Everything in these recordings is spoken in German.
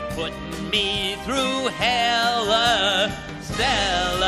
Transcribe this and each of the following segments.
You're putting me through hell, uh, Stella.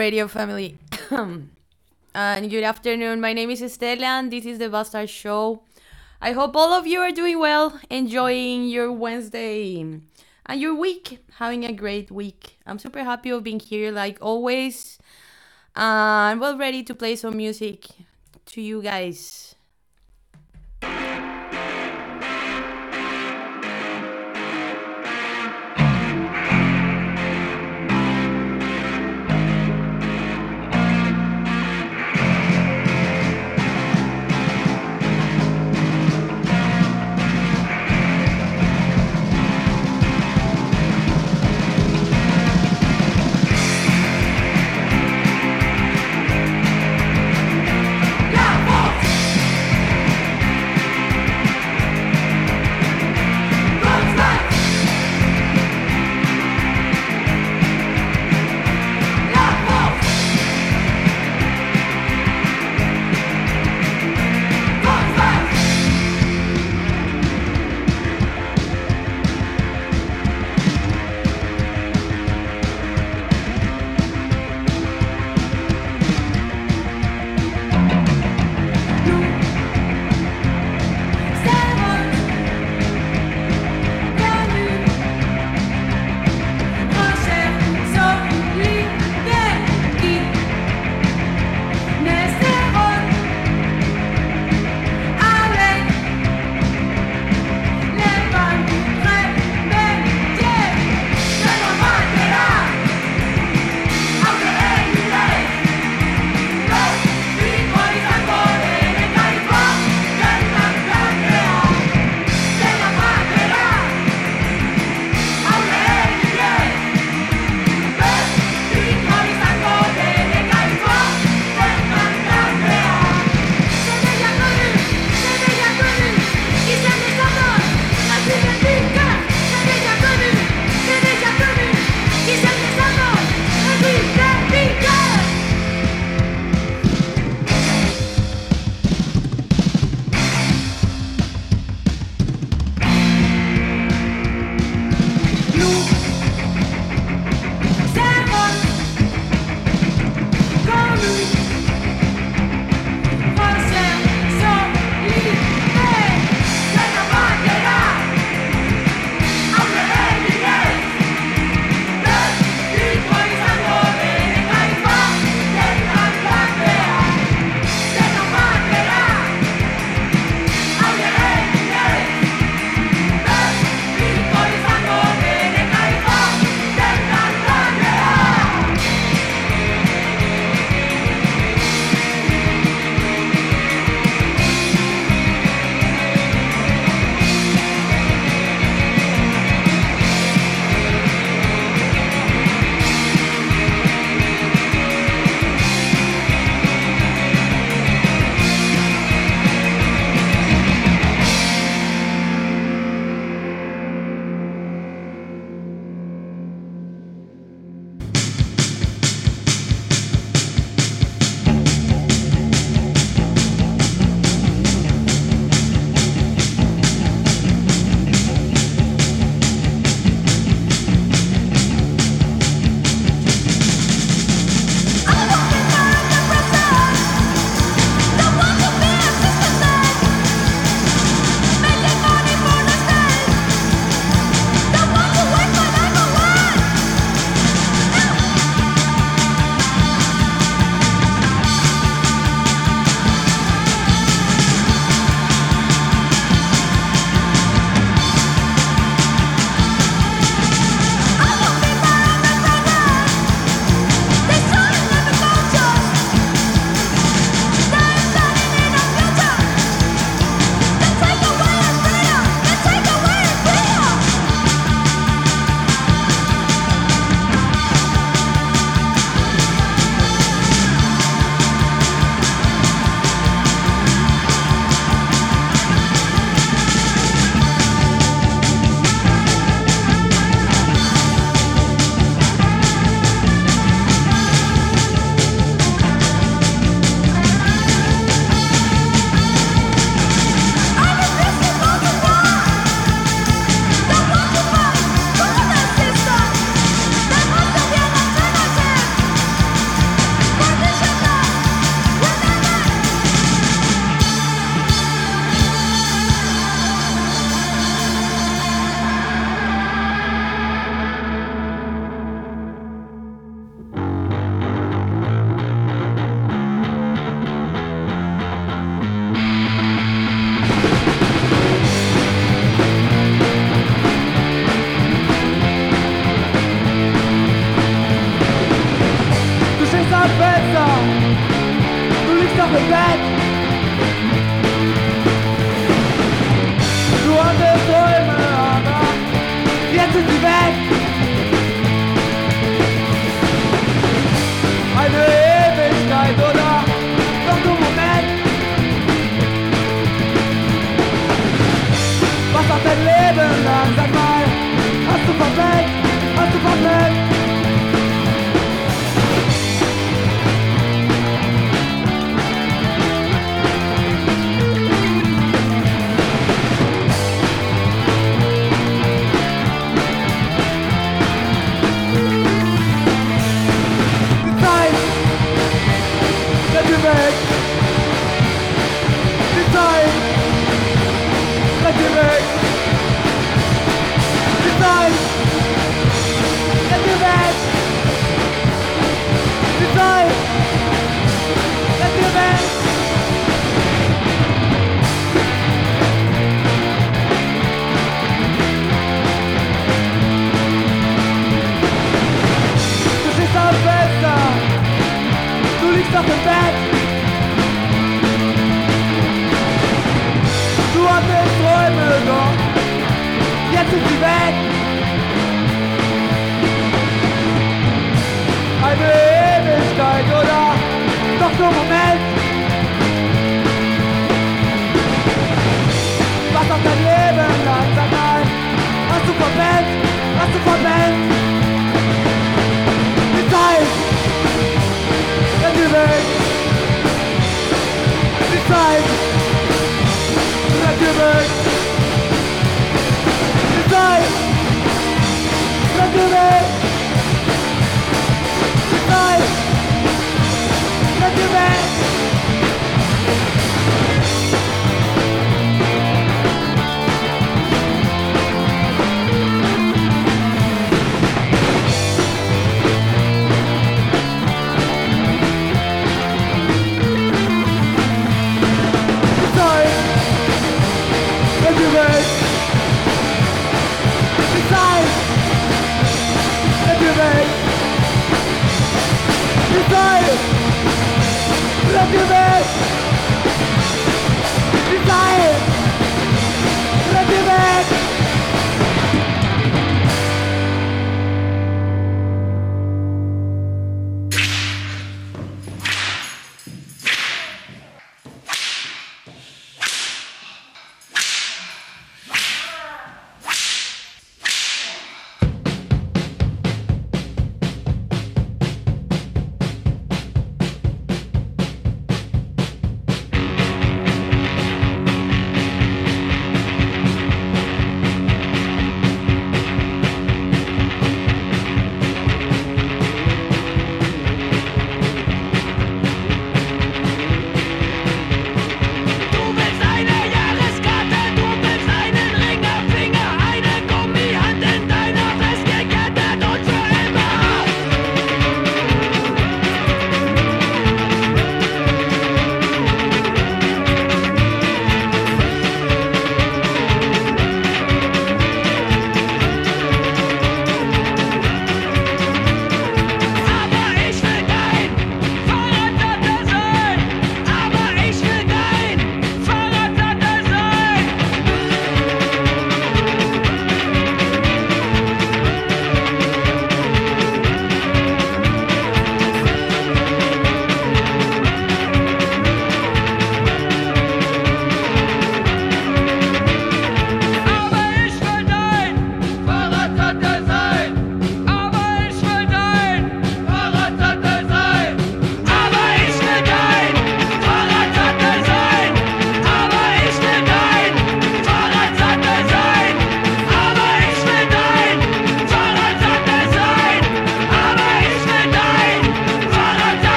Radio family. and good afternoon. My name is Estela, and this is the Bastard Show. I hope all of you are doing well, enjoying your Wednesday and your week, having a great week. I'm super happy of being here, like always, and well, ready to play some music to you guys.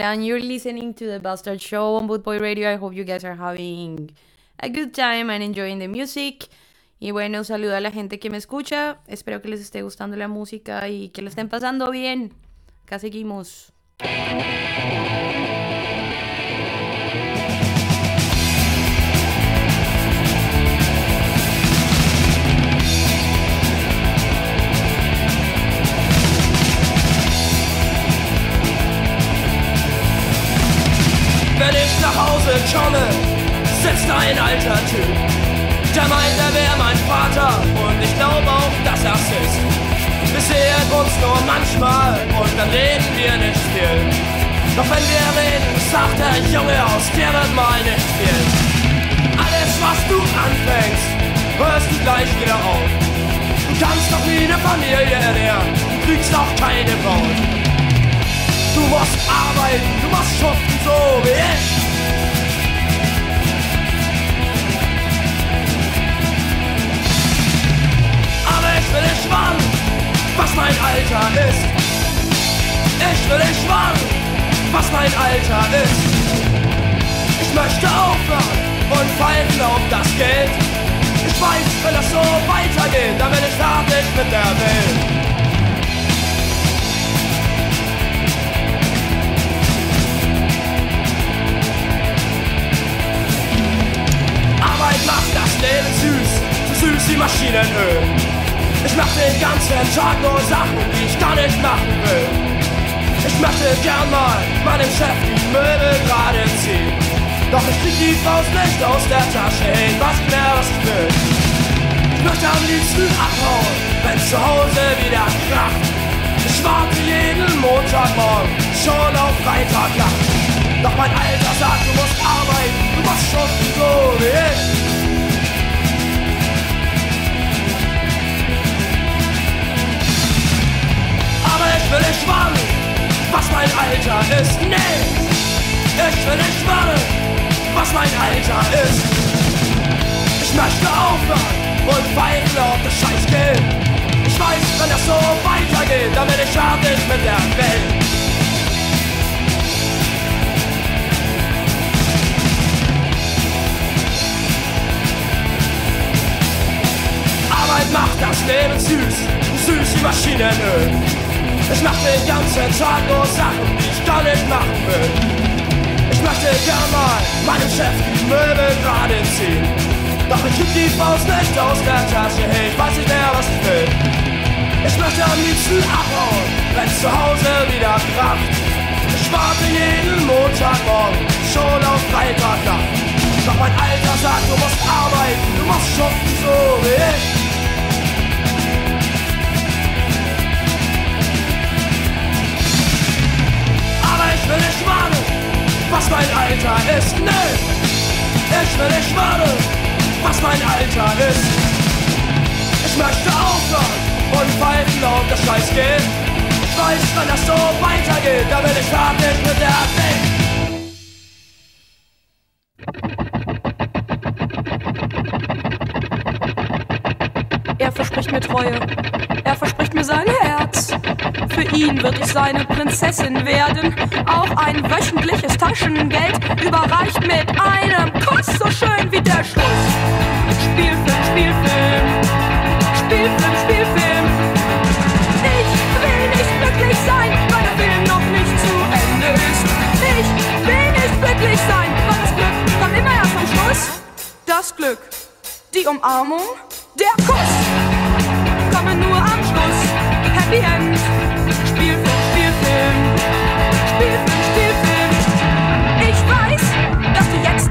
And you're listening to the Bastard Show on Bootboy Radio. I hope you guys are having a good time and enjoying the music. Y bueno, saludo a la gente que me escucha. Espero que les esté gustando la música y que la estén pasando bien. Acá seguimos. Wenn ich nach Hause komme, sitzt ein alter Typ. Der meint, er wäre mein Vater und ich glaube auch, dass er's ist. Wir sehen uns nur manchmal und dann reden wir nicht viel. Doch wenn wir reden, sagt der Junge aus, der wird mal nicht viel. Alles, was du anfängst, hörst du gleich wieder auf. Du kannst doch nie eine Familie ernähren, kriegst auch keine Braut. Du musst arbeiten, du musst schuften, so wie ich. Aber ich will nicht schwanger, was mein Alter ist. Ich will nicht schwanger, was mein Alter ist. Ich möchte aufhören und pfeifen auf das Geld. Ich weiß, wenn das so weitergeht, dann bin ich fertig mit der Welt. Arbeit macht das Leben süß, süß wie Maschinenöl. Ich mach den ganzen Tag nur Sachen, die ich gar nicht machen will. Ich möchte gern mal meinem Chef die Möbel gerade ziehen. Doch ich krieg die Faust nicht aus der Tasche hin, was mehr was ich will. Ich möchte am liebsten abhauen, wenn zu Hause wieder kracht. Ich warte jeden Montagmorgen schon auf Freitagnacht. Doch mein Alter sagt, du musst arbeiten, du musst schon so wie ich. Will nicht warnen, was mein Alter ist. Nee, ich will nicht warnen, was mein Alter ist. Ich möchte aufhören und pfeifen auf das Scheißgeld. Ich weiß, wenn das so weitergeht, dann bin ich fertig mit der Welt. Arbeit macht das Leben süß, süß wie Maschinenöl. Ich mach den ganzen Tag nur Sachen, die ich gar nicht machen will. Ich möchte gern mal meinem Chef die Möbel gerade ziehen. Doch ich krieg die Faust nicht aus der Tasche, hey, ich weiß nicht mehr, was ich will. Ich möchte am liebsten abhauen, wenn zu Hause wieder kracht. Ich warte jeden Montagmorgen schon auf Freitagnacht. Doch mein Alter sagt, du musst arbeiten, du musst schuften, so wie ich. Will nicht warnen, was mein Alter ist, nee. Ich will nicht warnen, was mein Alter ist. Ich möchte aufhören und pfeifen auf das Scheißgeld. Ich weiß, wenn das so weitergeht, dann bin ich fertig mit der Welt. Er verspricht mir Treue, er verspricht mir sein Herz. Für ihn wird ich seine Prinzessin werden. Auch ein wöchentliches Taschengeld überreicht mit einem Kuss so schön wie der Schluss. Spielfilm, Spielfilm, Spielfilm, Spielfilm. Ich will nicht glücklich sein, weil der Film noch nicht zu Ende ist. Ich will nicht glücklich sein, weil das Glück kommt immer erst am Schluss. Das Glück, die Umarmung, der Kuss kommen nur am Schluss. Happy End,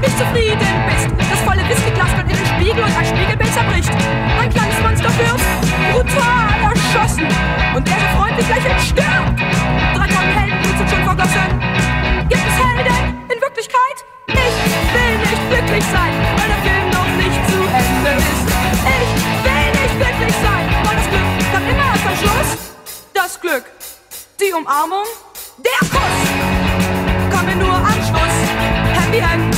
nicht zufrieden bist. Das volle Whiskyglas kommt in den Spiegel und ein Spiegelbild zerbricht. Ein kleines Monster wird brutal erschossen und der so freundlich lächelnd stirbt. Drei Tonnen Heldenblut sind schon vergossen. Gibt es Helden in Wirklichkeit? Ich will nicht glücklich sein, weil der Film noch nicht zu Ende ist. Ich will nicht glücklich sein, weil das Glück kommt immer erst am Schluss. Das Glück, die Umarmung, der Kuss kommen nur am Schluss. Happy End,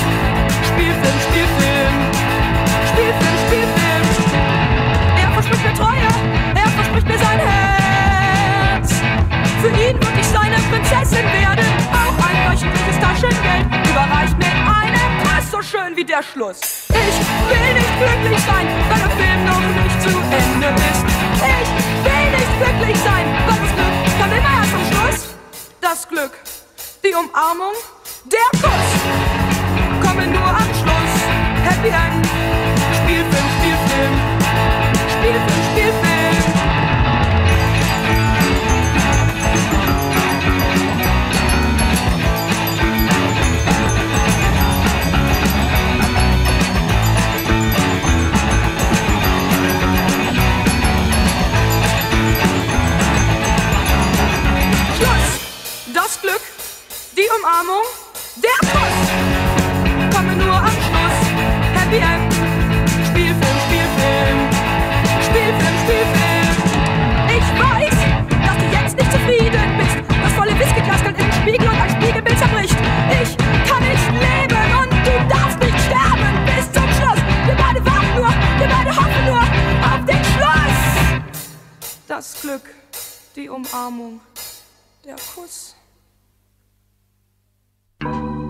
Für ihn wird ich seine Prinzessin werden. Auch ein wöchentliches Taschengeld überreicht mit einem Pass so schön wie der Schluss. Ich will nicht glücklich sein, weil der Film noch nicht zu Ende ist. Ich will nicht glücklich sein, weil das Glück kommt immer erst am Schluss. Das Glück, die Umarmung, der Kuss kommen nur am Schluss. Happy End, Glück, die Umarmung, der Kuss kommen nur am Schluss. Happy End, Spielfilm, Spielfilm, Spielfilm, Spielfilm. Ich weiß, dass du jetzt nicht zufrieden bist. Das volle Whiskyglas in den Spiegel und ein Spiegelbild zerbricht. Ich kann nicht leben und du darfst nicht sterben bis zum Schluss. Wir beide warten nur, wir beide hoffen nur auf den Schluss. Das Glück, die Umarmung, der Kuss. Ooh.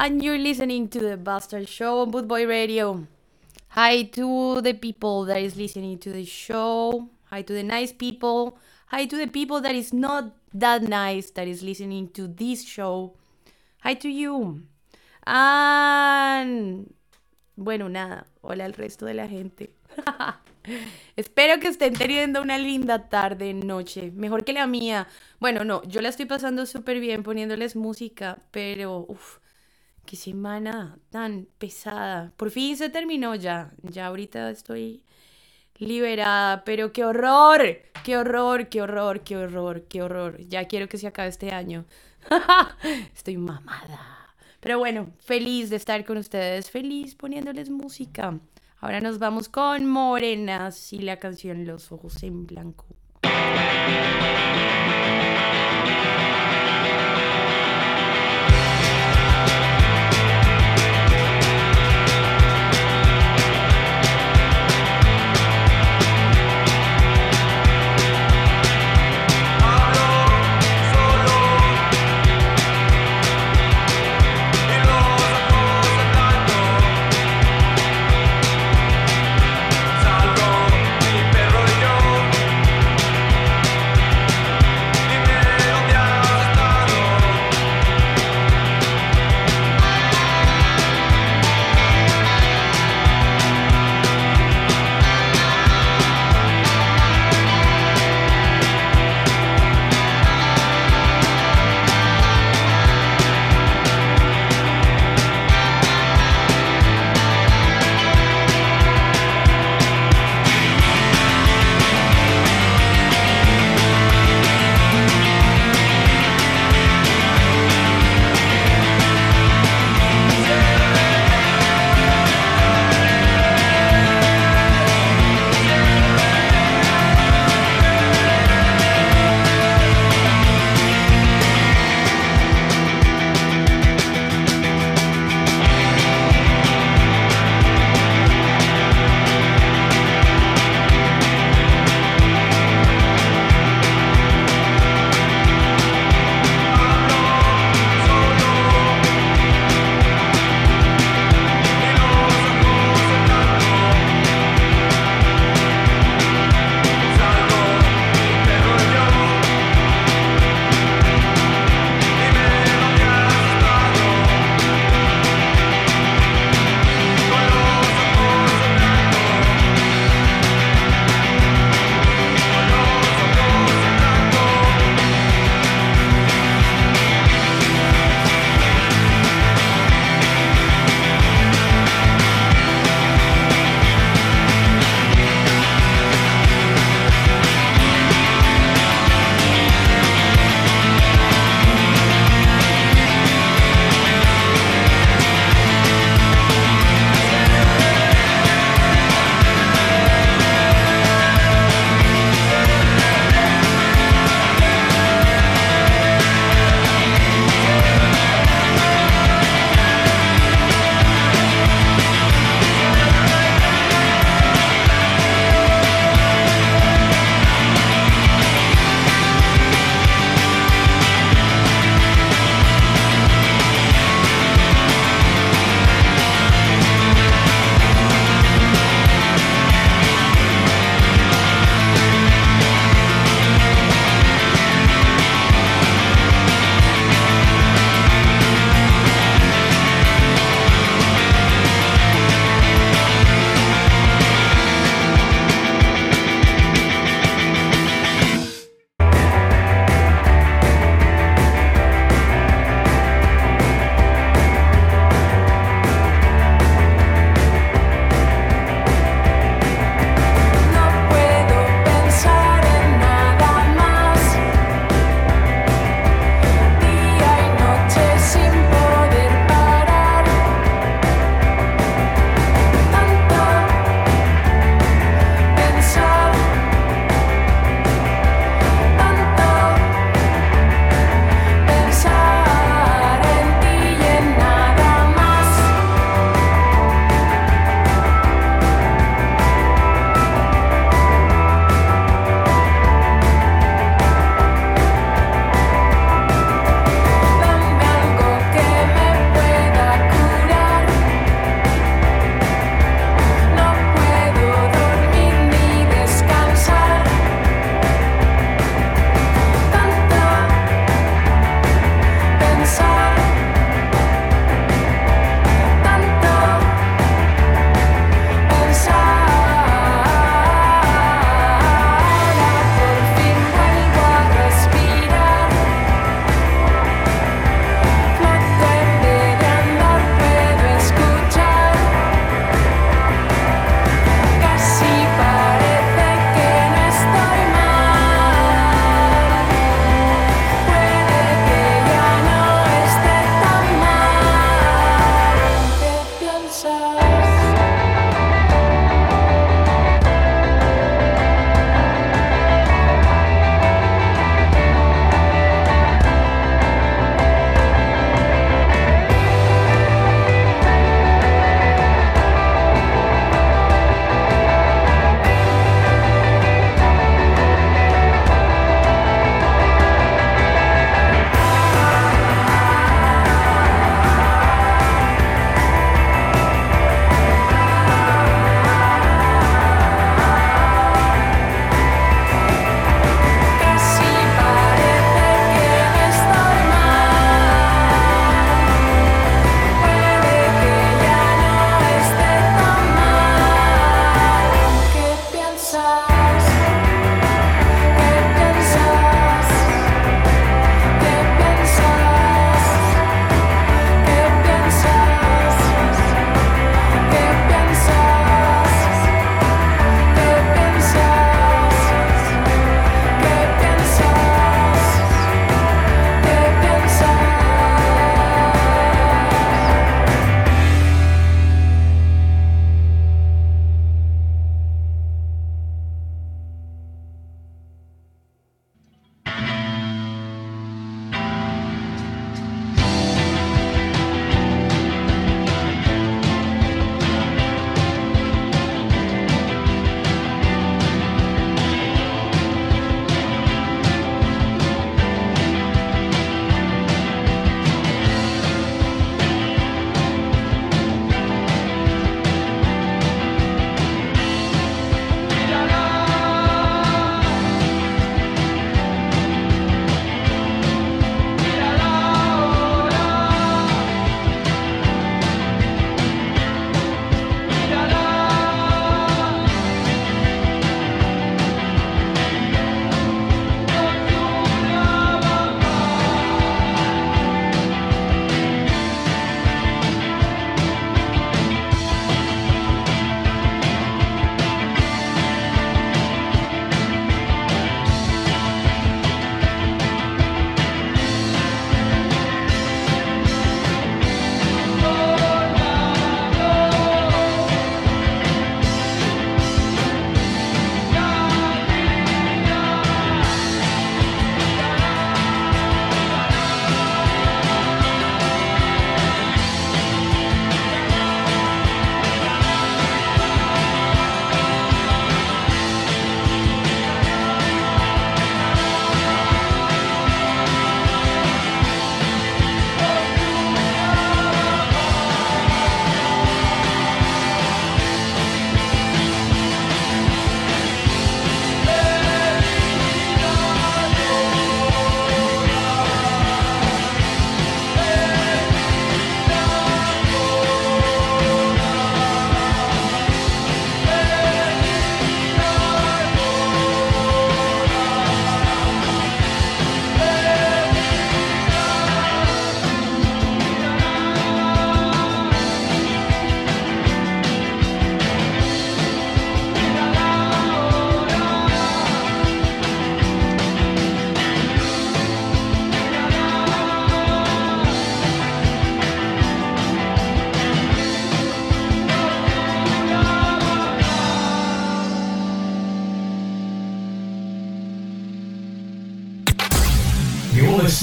And you're listening to the Bastard Show on Bootboy Radio. Hi to the people that is listening to the show. Hi to the nice people. Hi to the people that is not that nice that is listening to this show. Hi to you. And bueno, nada. Hola al resto de la gente. Espero que estén teniendo una linda tarde, noche, mejor que la mía. Bueno, no, yo la estoy pasando súper bien poniéndoles música, pero qué semana tan pesada. Por fin se terminó ya, ya ahorita estoy liberada, pero qué horror, qué horror, qué horror, qué horror, qué horror. Ya quiero que se acabe este año. estoy mamada. Pero bueno, feliz de estar con ustedes, feliz poniéndoles música. Ahora nos vamos con Morenas y la canción Los Ojos en Blanco.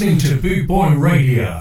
Listening to Boot Boy Radio.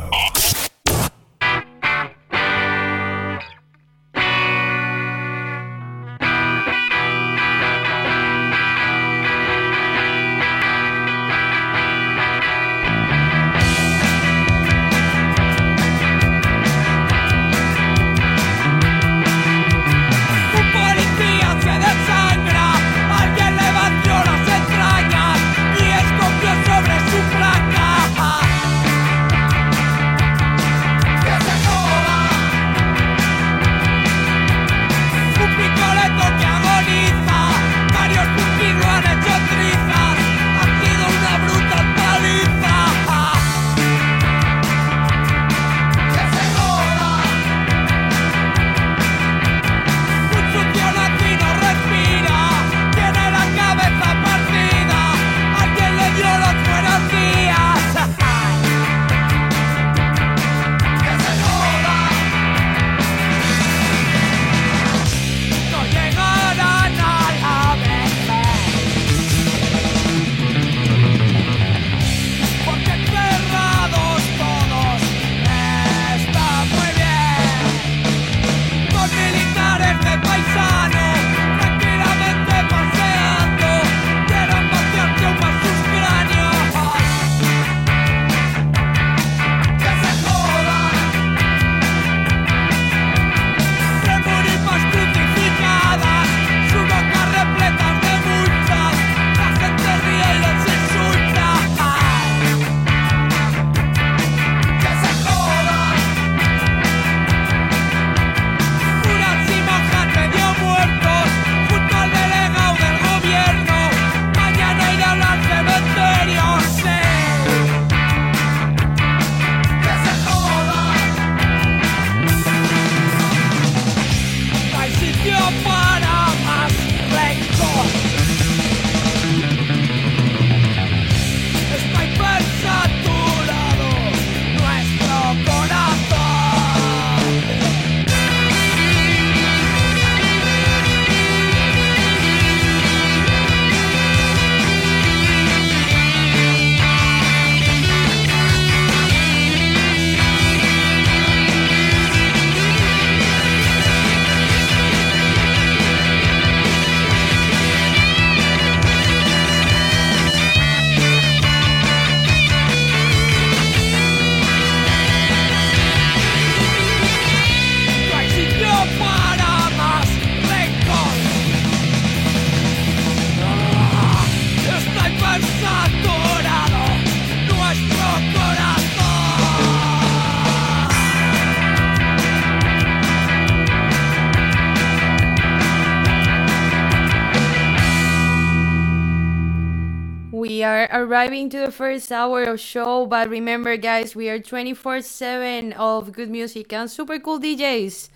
Arriving to the first hour of show but remember guys we are 24 7 of good music and super cool djs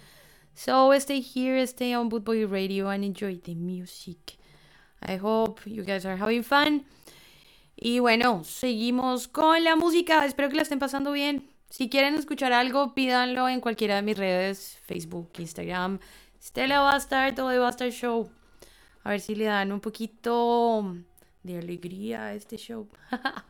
so stay here stay on bootboy radio and enjoy the music. I hope you guys are having fun. Y bueno seguimos con la música. Espero que la estén pasando bien. Si quieren escuchar algo pídanlo en cualquiera de mis redes facebook instagram. Stella Bastard o The Bastard Show. A ver si le dan un poquito de alegría a este show.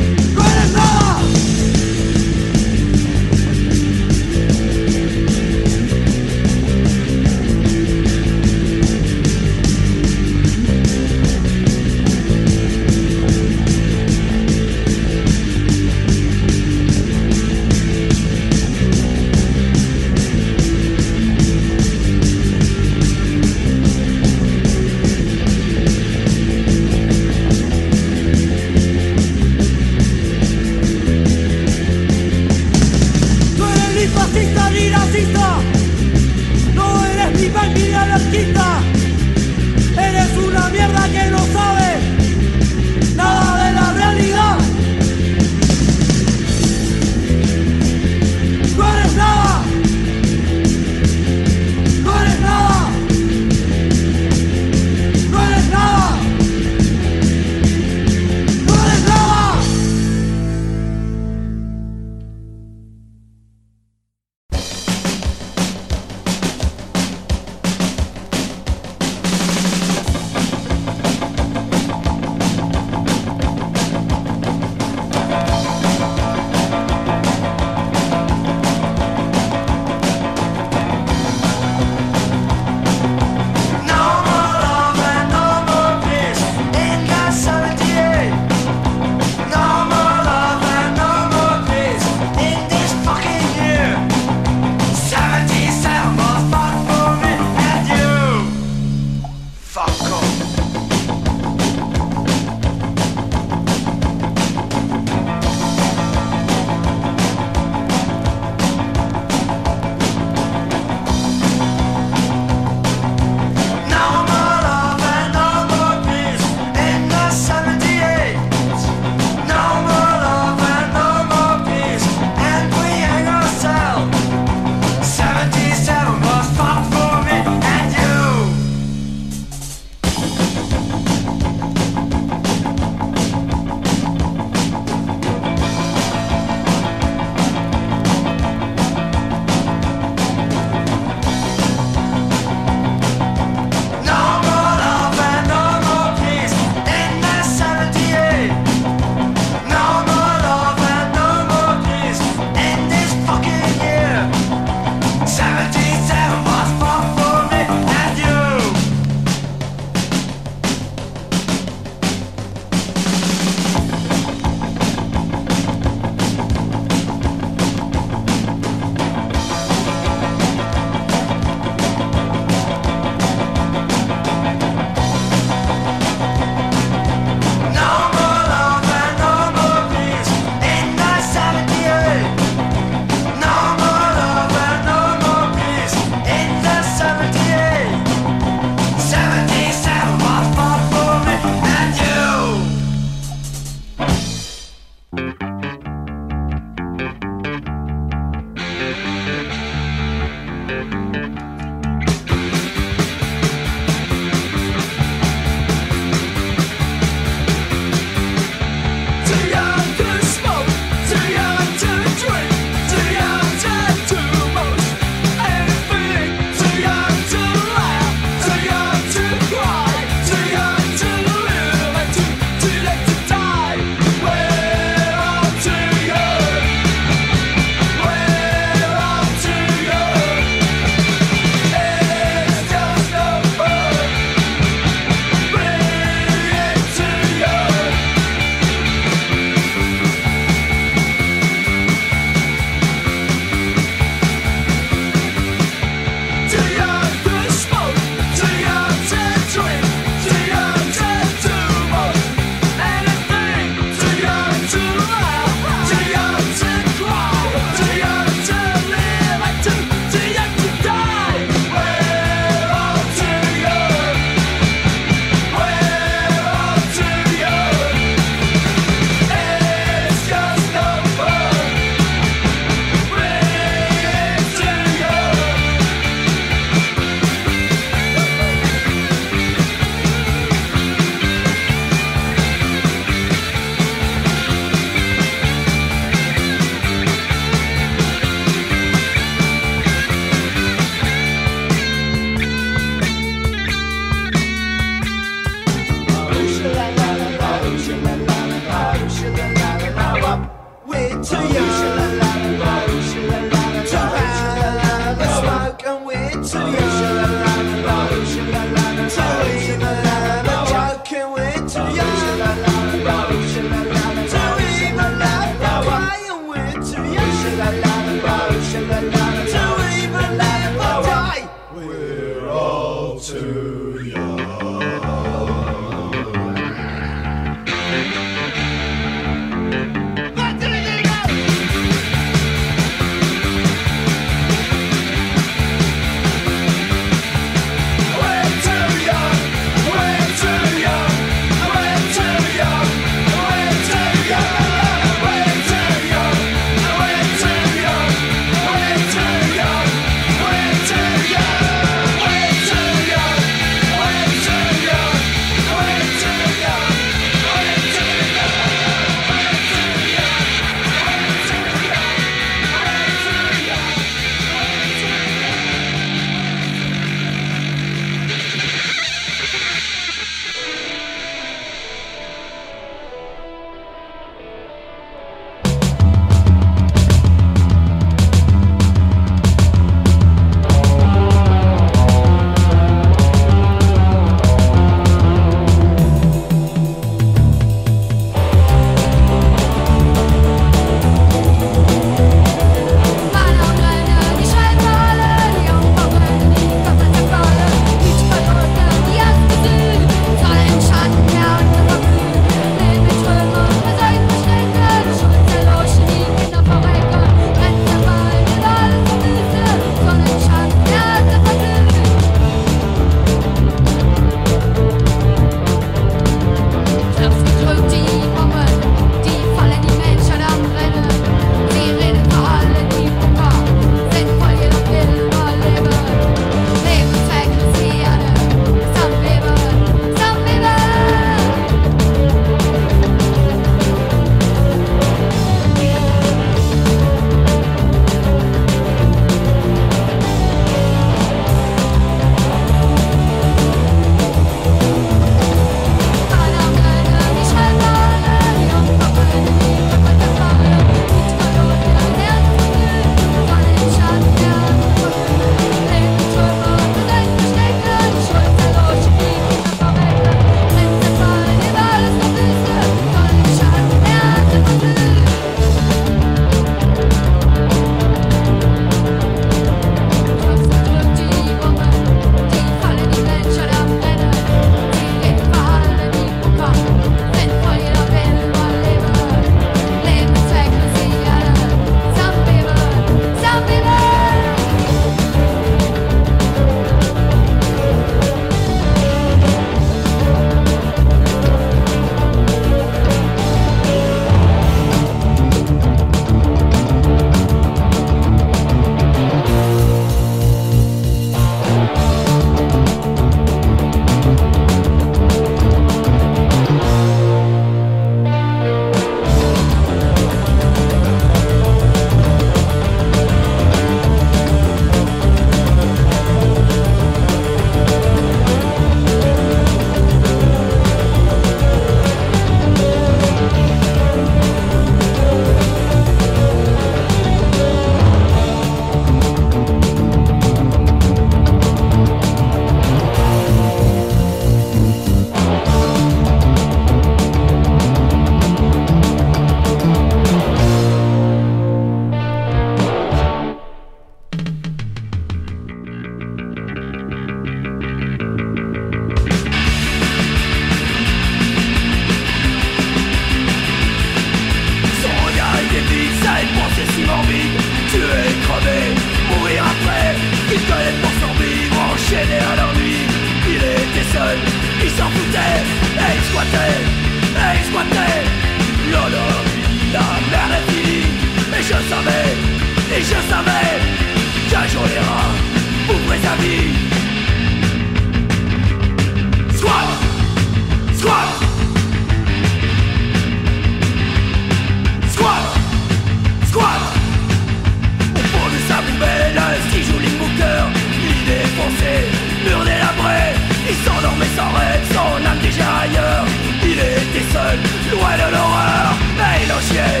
de l'horreur Hey nos chiens,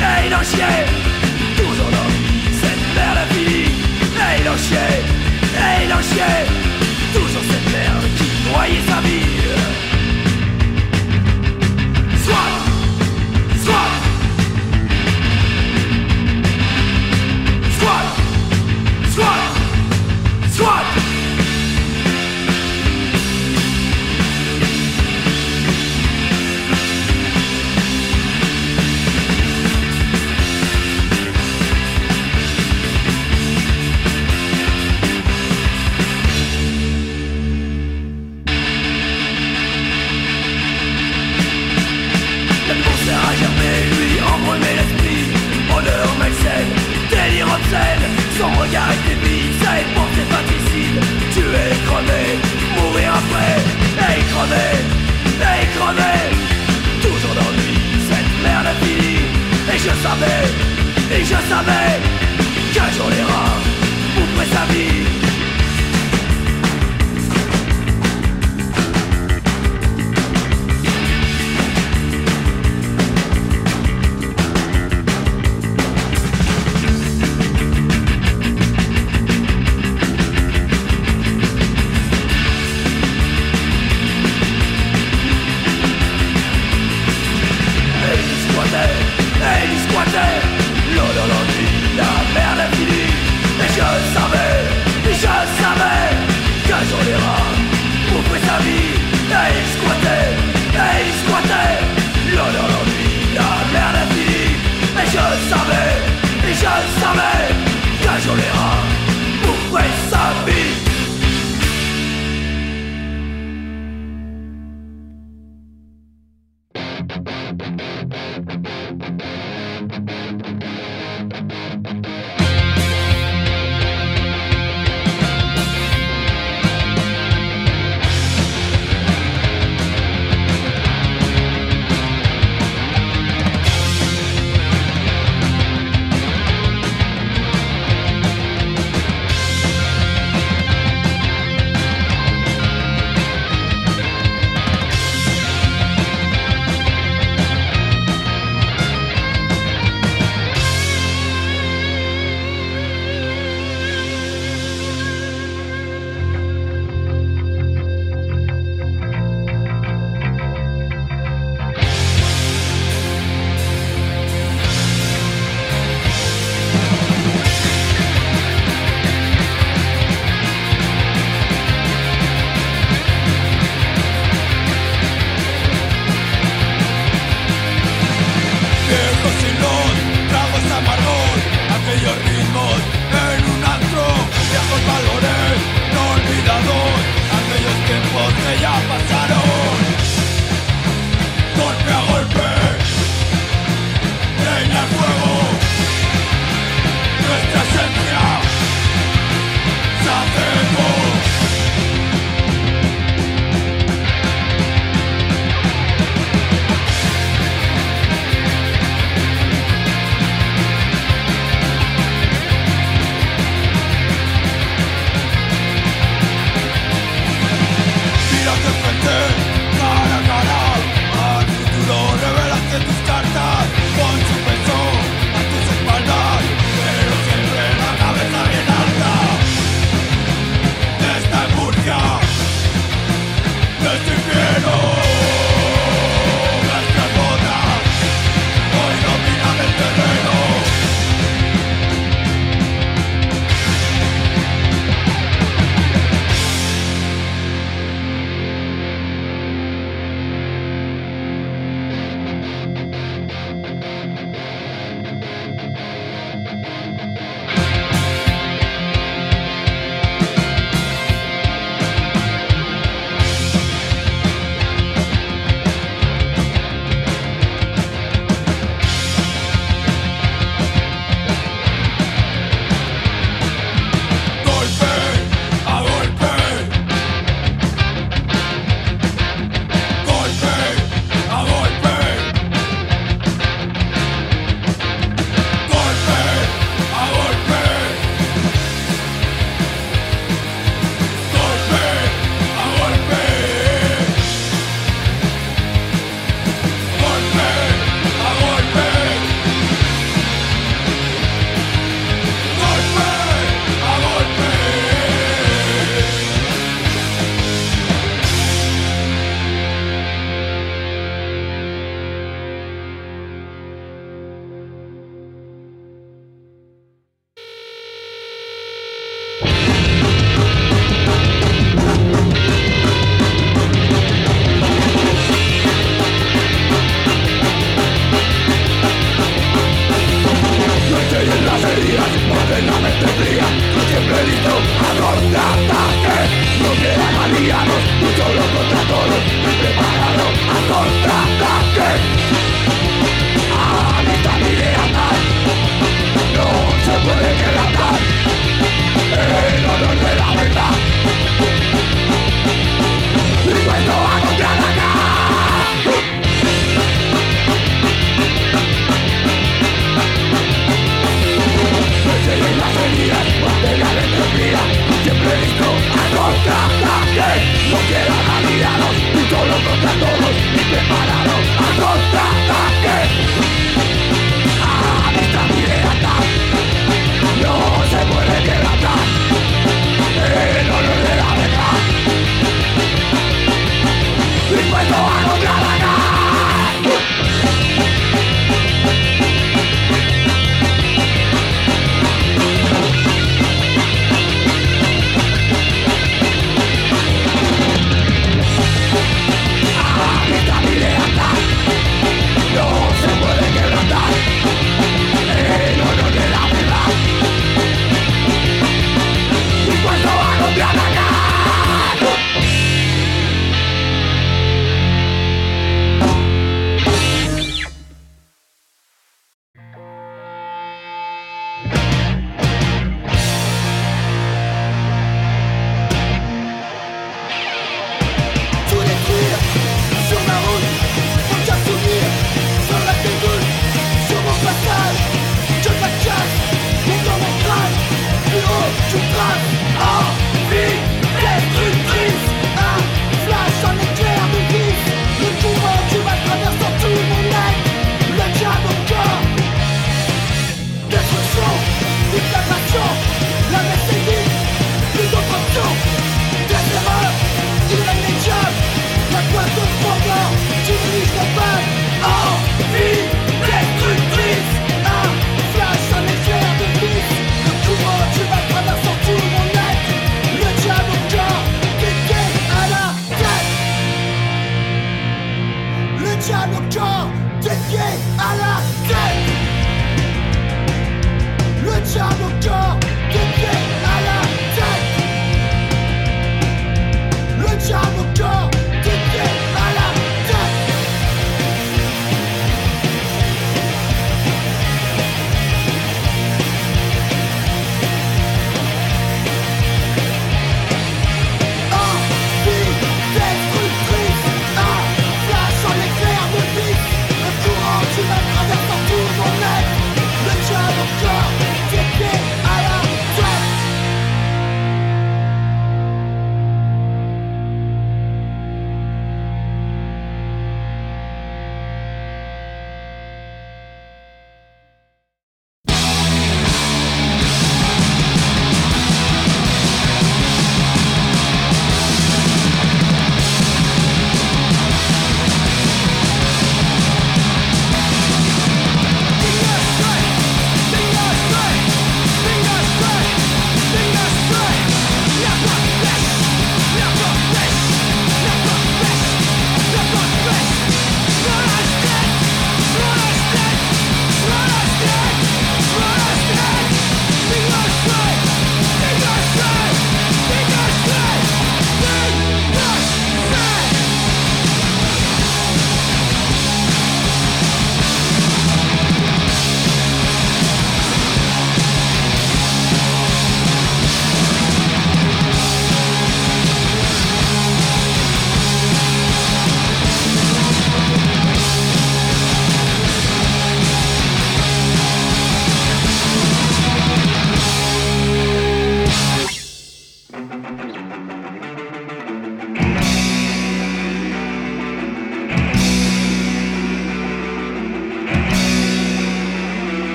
hey nos chiens Toujours là, cette merde infinie Hey nos chiens, hey nos chiens Toujours cette merde qui noyait sa vie savait qu'un jour les rats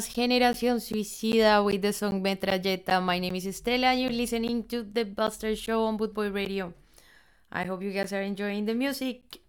was Generación Suicida with the song Metralleta. My name is Estela and you're listening to The Buster Show on Bootboy Radio. I hope you guys are enjoying the music.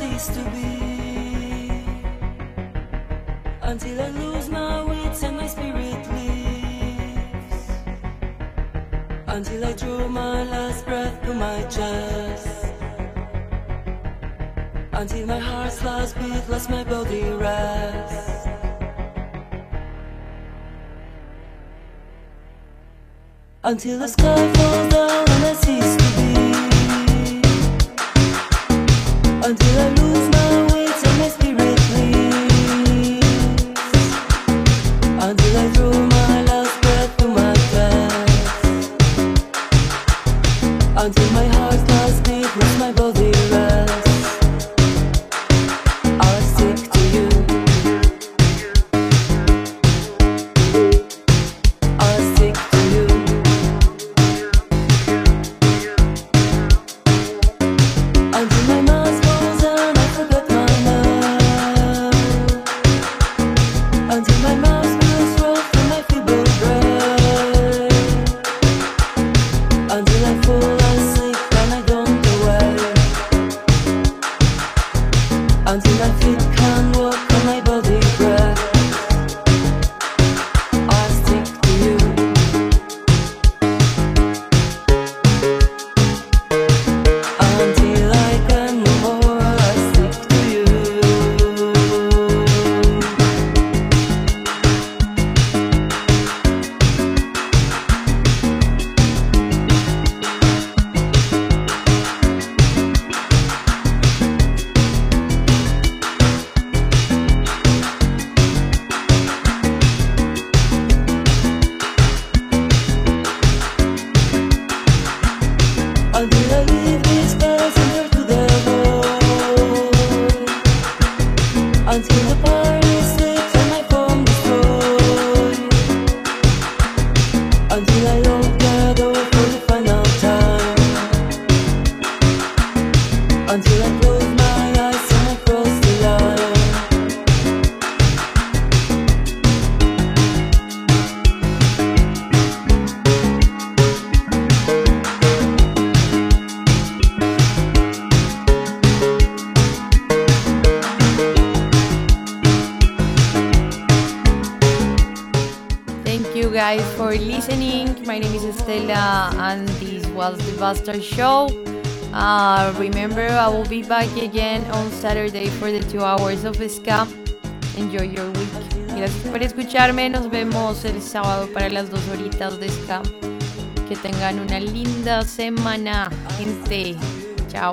Cease to be. Until I lose my wits and my spirit leaves. Until I draw my last breath to my chest. Until my heart's last beat lets my body rest. Until the sky falls down and I cease to be. 的路。Buster Show. Uh, remember, I will be back again on Saturday for the two hours of ska. Enjoy your week. Gracias por escucharme. Nos vemos el sábado para las dos horitas de ska. Que tengan una linda semana, gente. Chao.